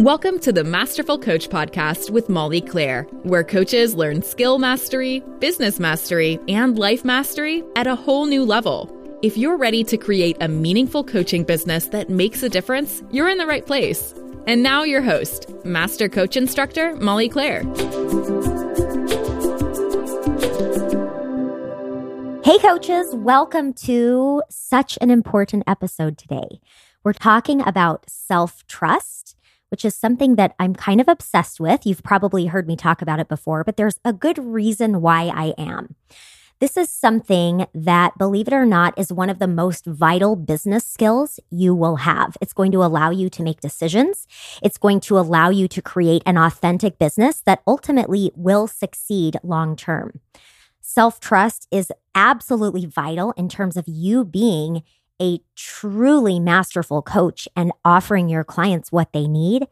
Welcome to the Masterful Coach Podcast with Molly Claire, where coaches learn skill mastery, business mastery, and life mastery at a whole new level. If you're ready to create a meaningful coaching business that makes a difference, you're in the right place. And now, your host, Master Coach Instructor Molly Claire. Hey, coaches, welcome to such an important episode today. We're talking about self trust which is something that I'm kind of obsessed with. You've probably heard me talk about it before, but there's a good reason why I am. This is something that, believe it or not, is one of the most vital business skills you will have. It's going to allow you to make decisions. It's going to allow you to create an authentic business that ultimately will succeed long term. Self trust is absolutely vital in terms of you being a truly masterful coach and offering your clients what they need.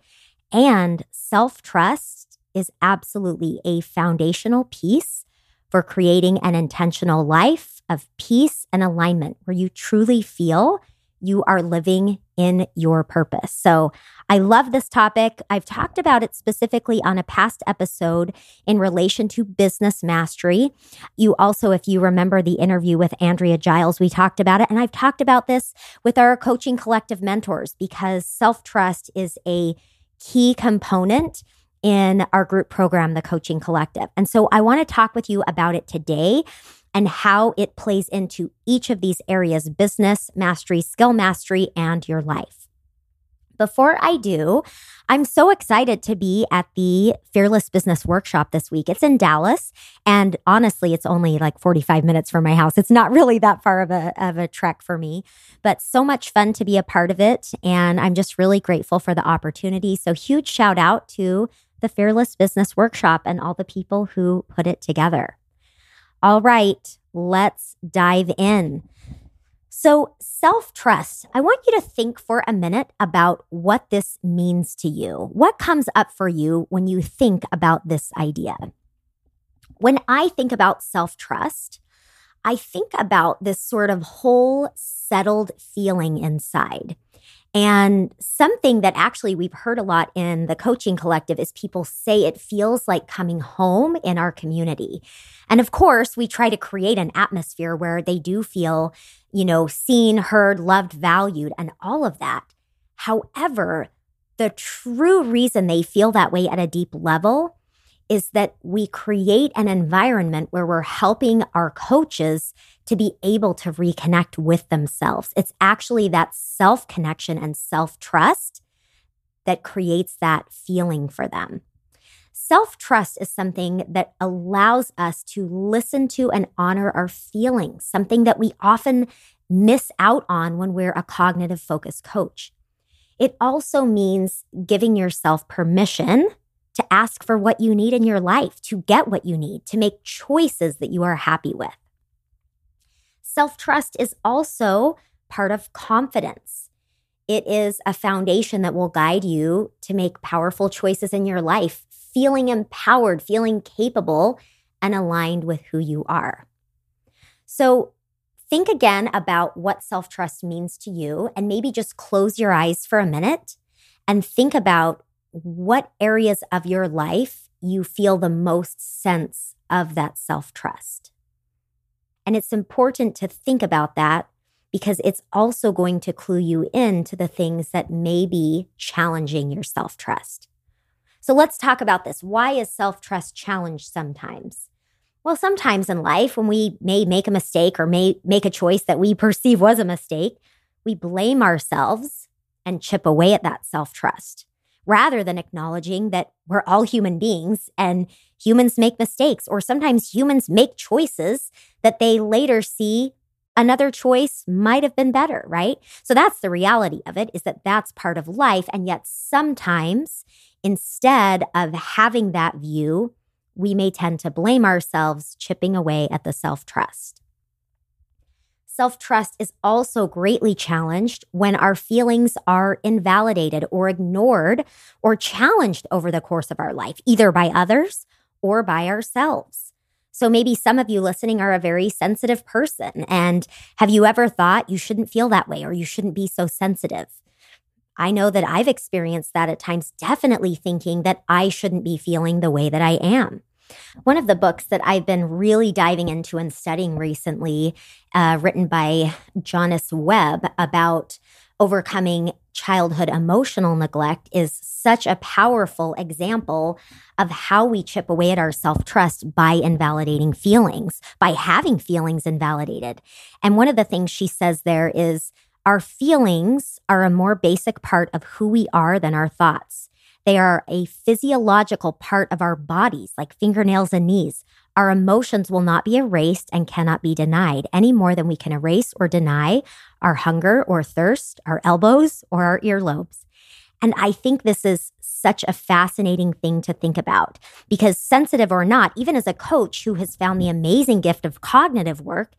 And self trust is absolutely a foundational piece for creating an intentional life of peace and alignment where you truly feel you are living in your purpose. So I love this topic. I've talked about it specifically on a past episode in relation to business mastery. You also, if you remember the interview with Andrea Giles, we talked about it. And I've talked about this with our coaching collective mentors because self trust is a key component in our group program, the Coaching Collective. And so I want to talk with you about it today and how it plays into each of these areas business mastery, skill mastery, and your life. Before I do, I'm so excited to be at the Fearless Business Workshop this week. It's in Dallas, and honestly, it's only like 45 minutes from my house. It's not really that far of a, of a trek for me, but so much fun to be a part of it. And I'm just really grateful for the opportunity. So, huge shout out to the Fearless Business Workshop and all the people who put it together. All right, let's dive in. So, self trust, I want you to think for a minute about what this means to you. What comes up for you when you think about this idea? When I think about self trust, I think about this sort of whole settled feeling inside. And something that actually we've heard a lot in the coaching collective is people say it feels like coming home in our community. And of course, we try to create an atmosphere where they do feel, you know, seen, heard, loved, valued, and all of that. However, the true reason they feel that way at a deep level is that we create an environment where we're helping our coaches to be able to reconnect with themselves. It's actually that self connection and self trust that creates that feeling for them. Self trust is something that allows us to listen to and honor our feelings, something that we often miss out on when we're a cognitive focused coach. It also means giving yourself permission to ask for what you need in your life, to get what you need, to make choices that you are happy with. Self trust is also part of confidence. It is a foundation that will guide you to make powerful choices in your life, feeling empowered, feeling capable, and aligned with who you are. So, think again about what self trust means to you, and maybe just close your eyes for a minute and think about what areas of your life you feel the most sense of that self trust. And it's important to think about that because it's also going to clue you in to the things that may be challenging your self trust. So let's talk about this. Why is self trust challenged sometimes? Well, sometimes in life, when we may make a mistake or may make a choice that we perceive was a mistake, we blame ourselves and chip away at that self trust rather than acknowledging that we're all human beings and humans make mistakes, or sometimes humans make choices that they later see another choice might have been better, right? So that's the reality of it is that that's part of life. And yet sometimes instead of having that view, we may tend to blame ourselves, chipping away at the self trust. Self trust is also greatly challenged when our feelings are invalidated or ignored or challenged over the course of our life, either by others or by ourselves. So maybe some of you listening are a very sensitive person. And have you ever thought you shouldn't feel that way or you shouldn't be so sensitive? I know that I've experienced that at times, definitely thinking that I shouldn't be feeling the way that I am. One of the books that I've been really diving into and studying recently, uh, written by Jonice Webb about overcoming childhood emotional neglect, is such a powerful example of how we chip away at our self trust by invalidating feelings, by having feelings invalidated. And one of the things she says there is our feelings are a more basic part of who we are than our thoughts. They are a physiological part of our bodies, like fingernails and knees. Our emotions will not be erased and cannot be denied any more than we can erase or deny our hunger or thirst, our elbows, or our earlobes. And I think this is such a fascinating thing to think about because, sensitive or not, even as a coach who has found the amazing gift of cognitive work,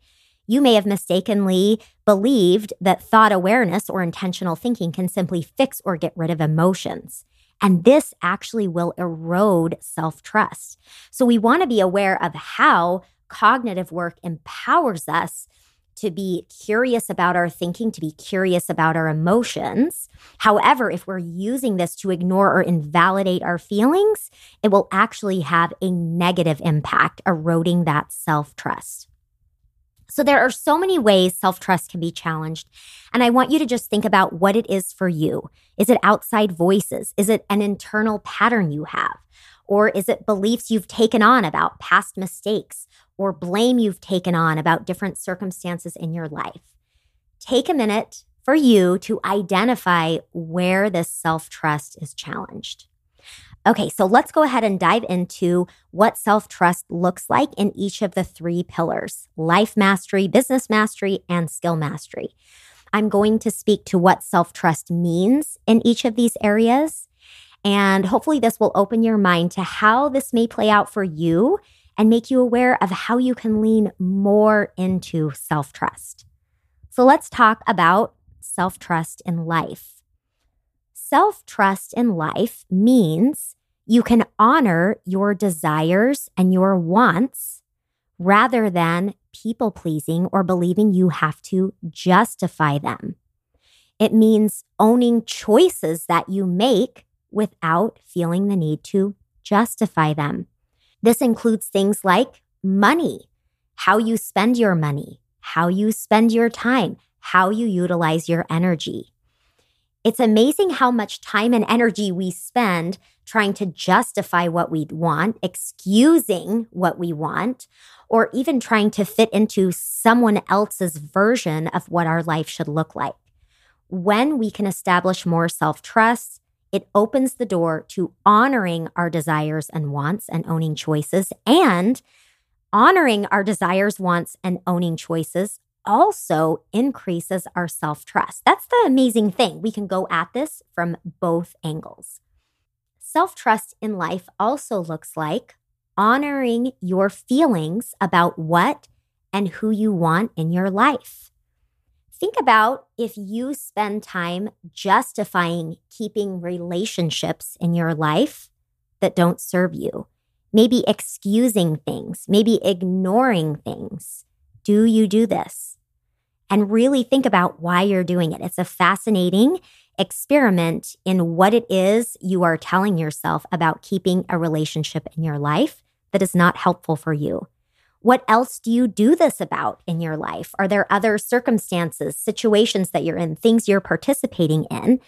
you may have mistakenly believed that thought awareness or intentional thinking can simply fix or get rid of emotions. And this actually will erode self trust. So we want to be aware of how cognitive work empowers us to be curious about our thinking, to be curious about our emotions. However, if we're using this to ignore or invalidate our feelings, it will actually have a negative impact, eroding that self trust. So there are so many ways self trust can be challenged. And I want you to just think about what it is for you. Is it outside voices? Is it an internal pattern you have? Or is it beliefs you've taken on about past mistakes or blame you've taken on about different circumstances in your life? Take a minute for you to identify where this self trust is challenged. Okay, so let's go ahead and dive into what self trust looks like in each of the three pillars life mastery, business mastery, and skill mastery. I'm going to speak to what self trust means in each of these areas. And hopefully, this will open your mind to how this may play out for you and make you aware of how you can lean more into self trust. So, let's talk about self trust in life. Self trust in life means you can honor your desires and your wants rather than people pleasing or believing you have to justify them. It means owning choices that you make without feeling the need to justify them. This includes things like money, how you spend your money, how you spend your time, how you utilize your energy. It's amazing how much time and energy we spend trying to justify what we want, excusing what we want, or even trying to fit into someone else's version of what our life should look like. When we can establish more self trust, it opens the door to honoring our desires and wants and owning choices. And honoring our desires, wants, and owning choices also increases our self trust. That's the amazing thing. We can go at this from both angles. Self trust in life also looks like honoring your feelings about what and who you want in your life. Think about if you spend time justifying keeping relationships in your life that don't serve you, maybe excusing things, maybe ignoring things. Do you do this? And really think about why you're doing it. It's a fascinating experiment in what it is you are telling yourself about keeping a relationship in your life that is not helpful for you. What else do you do this about in your life? Are there other circumstances, situations that you're in, things you're participating in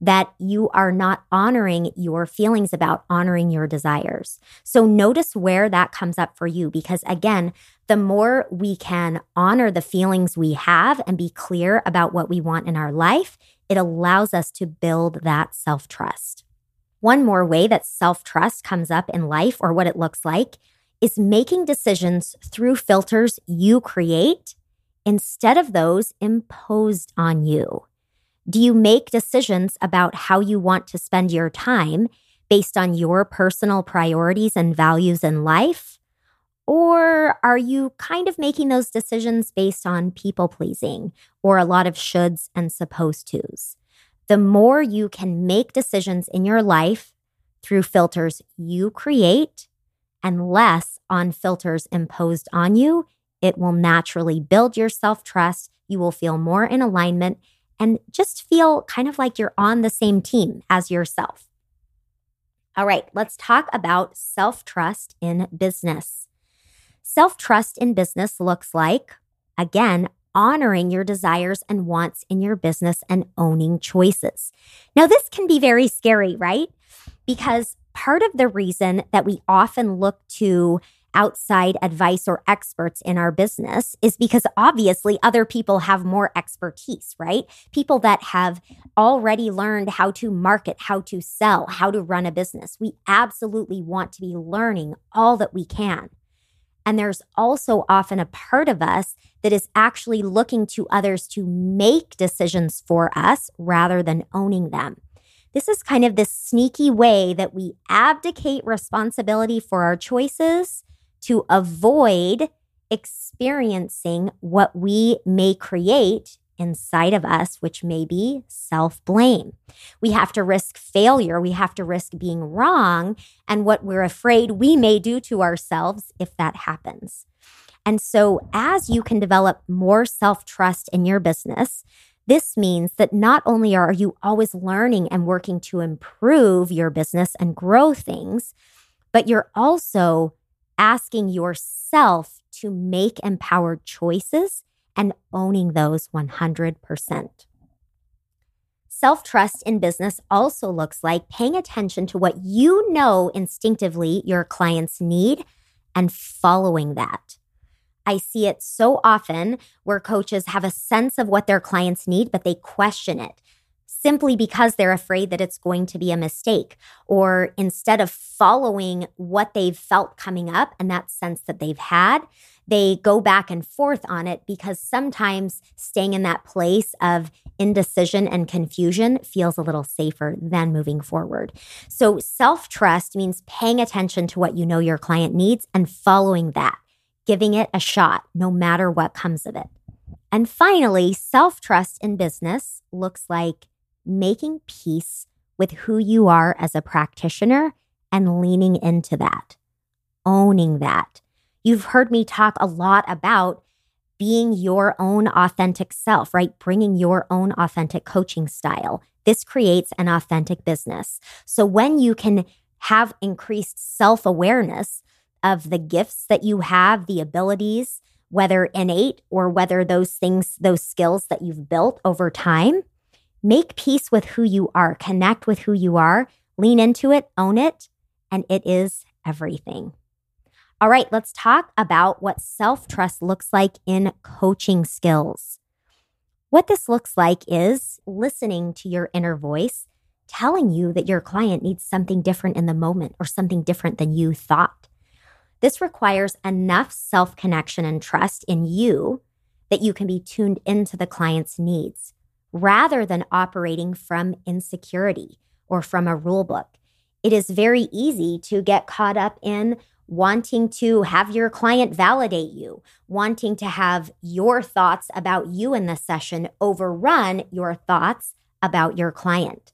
that you are not honoring your feelings about, honoring your desires? So notice where that comes up for you because, again, the more we can honor the feelings we have and be clear about what we want in our life, it allows us to build that self trust. One more way that self trust comes up in life or what it looks like is making decisions through filters you create instead of those imposed on you. Do you make decisions about how you want to spend your time based on your personal priorities and values in life? Or are you kind of making those decisions based on people pleasing or a lot of shoulds and supposed tos? The more you can make decisions in your life through filters you create and less on filters imposed on you, it will naturally build your self trust. You will feel more in alignment and just feel kind of like you're on the same team as yourself. All right, let's talk about self trust in business. Self trust in business looks like, again, honoring your desires and wants in your business and owning choices. Now, this can be very scary, right? Because part of the reason that we often look to outside advice or experts in our business is because obviously other people have more expertise, right? People that have already learned how to market, how to sell, how to run a business. We absolutely want to be learning all that we can. And there's also often a part of us that is actually looking to others to make decisions for us rather than owning them. This is kind of this sneaky way that we abdicate responsibility for our choices to avoid experiencing what we may create inside of us, which may be self blame. We have to risk failure. We have to risk being wrong and what we're afraid we may do to ourselves if that happens. And so, as you can develop more self trust in your business, this means that not only are you always learning and working to improve your business and grow things, but you're also asking yourself to make empowered choices and owning those 100%. Self trust in business also looks like paying attention to what you know instinctively your clients need and following that. I see it so often where coaches have a sense of what their clients need, but they question it simply because they're afraid that it's going to be a mistake. Or instead of following what they've felt coming up and that sense that they've had, they go back and forth on it because sometimes staying in that place of indecision and confusion feels a little safer than moving forward. So, self trust means paying attention to what you know your client needs and following that, giving it a shot no matter what comes of it. And finally, self trust in business looks like making peace with who you are as a practitioner and leaning into that, owning that. You've heard me talk a lot about being your own authentic self, right? Bringing your own authentic coaching style. This creates an authentic business. So when you can have increased self awareness of the gifts that you have, the abilities, whether innate or whether those things, those skills that you've built over time, Make peace with who you are, connect with who you are, lean into it, own it, and it is everything. All right, let's talk about what self trust looks like in coaching skills. What this looks like is listening to your inner voice telling you that your client needs something different in the moment or something different than you thought. This requires enough self connection and trust in you that you can be tuned into the client's needs rather than operating from insecurity or from a rule book. It is very easy to get caught up in wanting to have your client validate you, wanting to have your thoughts about you in the session overrun your thoughts about your client.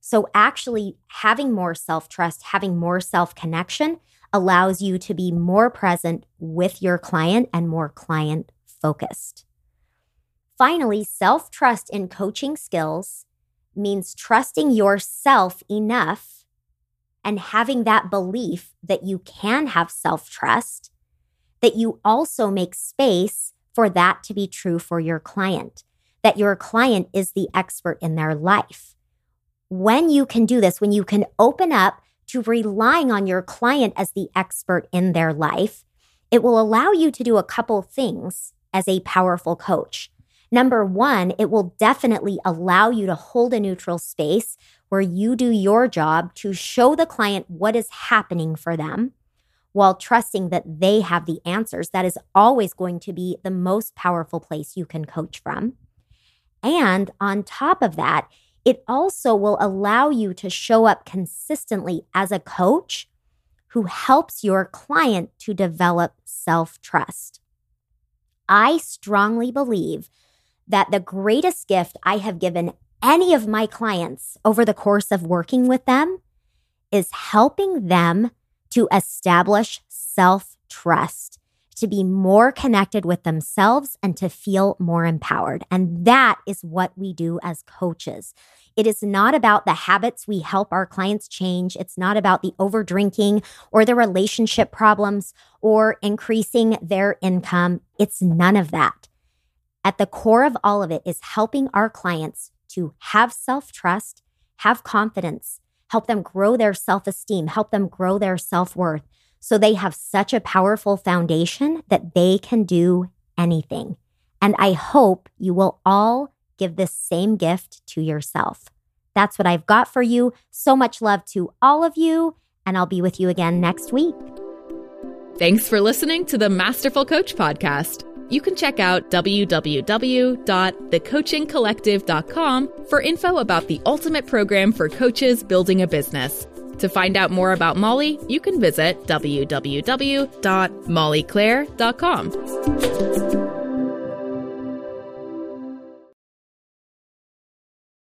So, actually, having more self trust, having more self connection allows you to be more present with your client and more client focused. Finally, self trust in coaching skills means trusting yourself enough and having that belief that you can have self trust, that you also make space for that to be true for your client, that your client is the expert in their life. When you can do this, when you can open up to relying on your client as the expert in their life, it will allow you to do a couple things as a powerful coach. Number one, it will definitely allow you to hold a neutral space where you do your job to show the client what is happening for them while trusting that they have the answers. That is always going to be the most powerful place you can coach from. And on top of that, it also will allow you to show up consistently as a coach who helps your client to develop self trust. I strongly believe that the greatest gift I have given any of my clients over the course of working with them is helping them to establish self trust, to be more connected with themselves and to feel more empowered. And that is what we do as coaches. It is not about the habits we help our clients change. It's not about the over drinking or the relationship problems or increasing their income. It's none of that. At the core of all of it is helping our clients to have self trust, have confidence, help them grow their self esteem, help them grow their self worth, so they have such a powerful foundation that they can do anything. And I hope you will all give this same gift to yourself. That's what I've got for you. So much love to all of you, and I'll be with you again next week. Thanks for listening to the Masterful Coach Podcast. You can check out www.thecoachingcollective.com for info about the ultimate program for coaches building a business. To find out more about Molly, you can visit www.mollyclaire.com.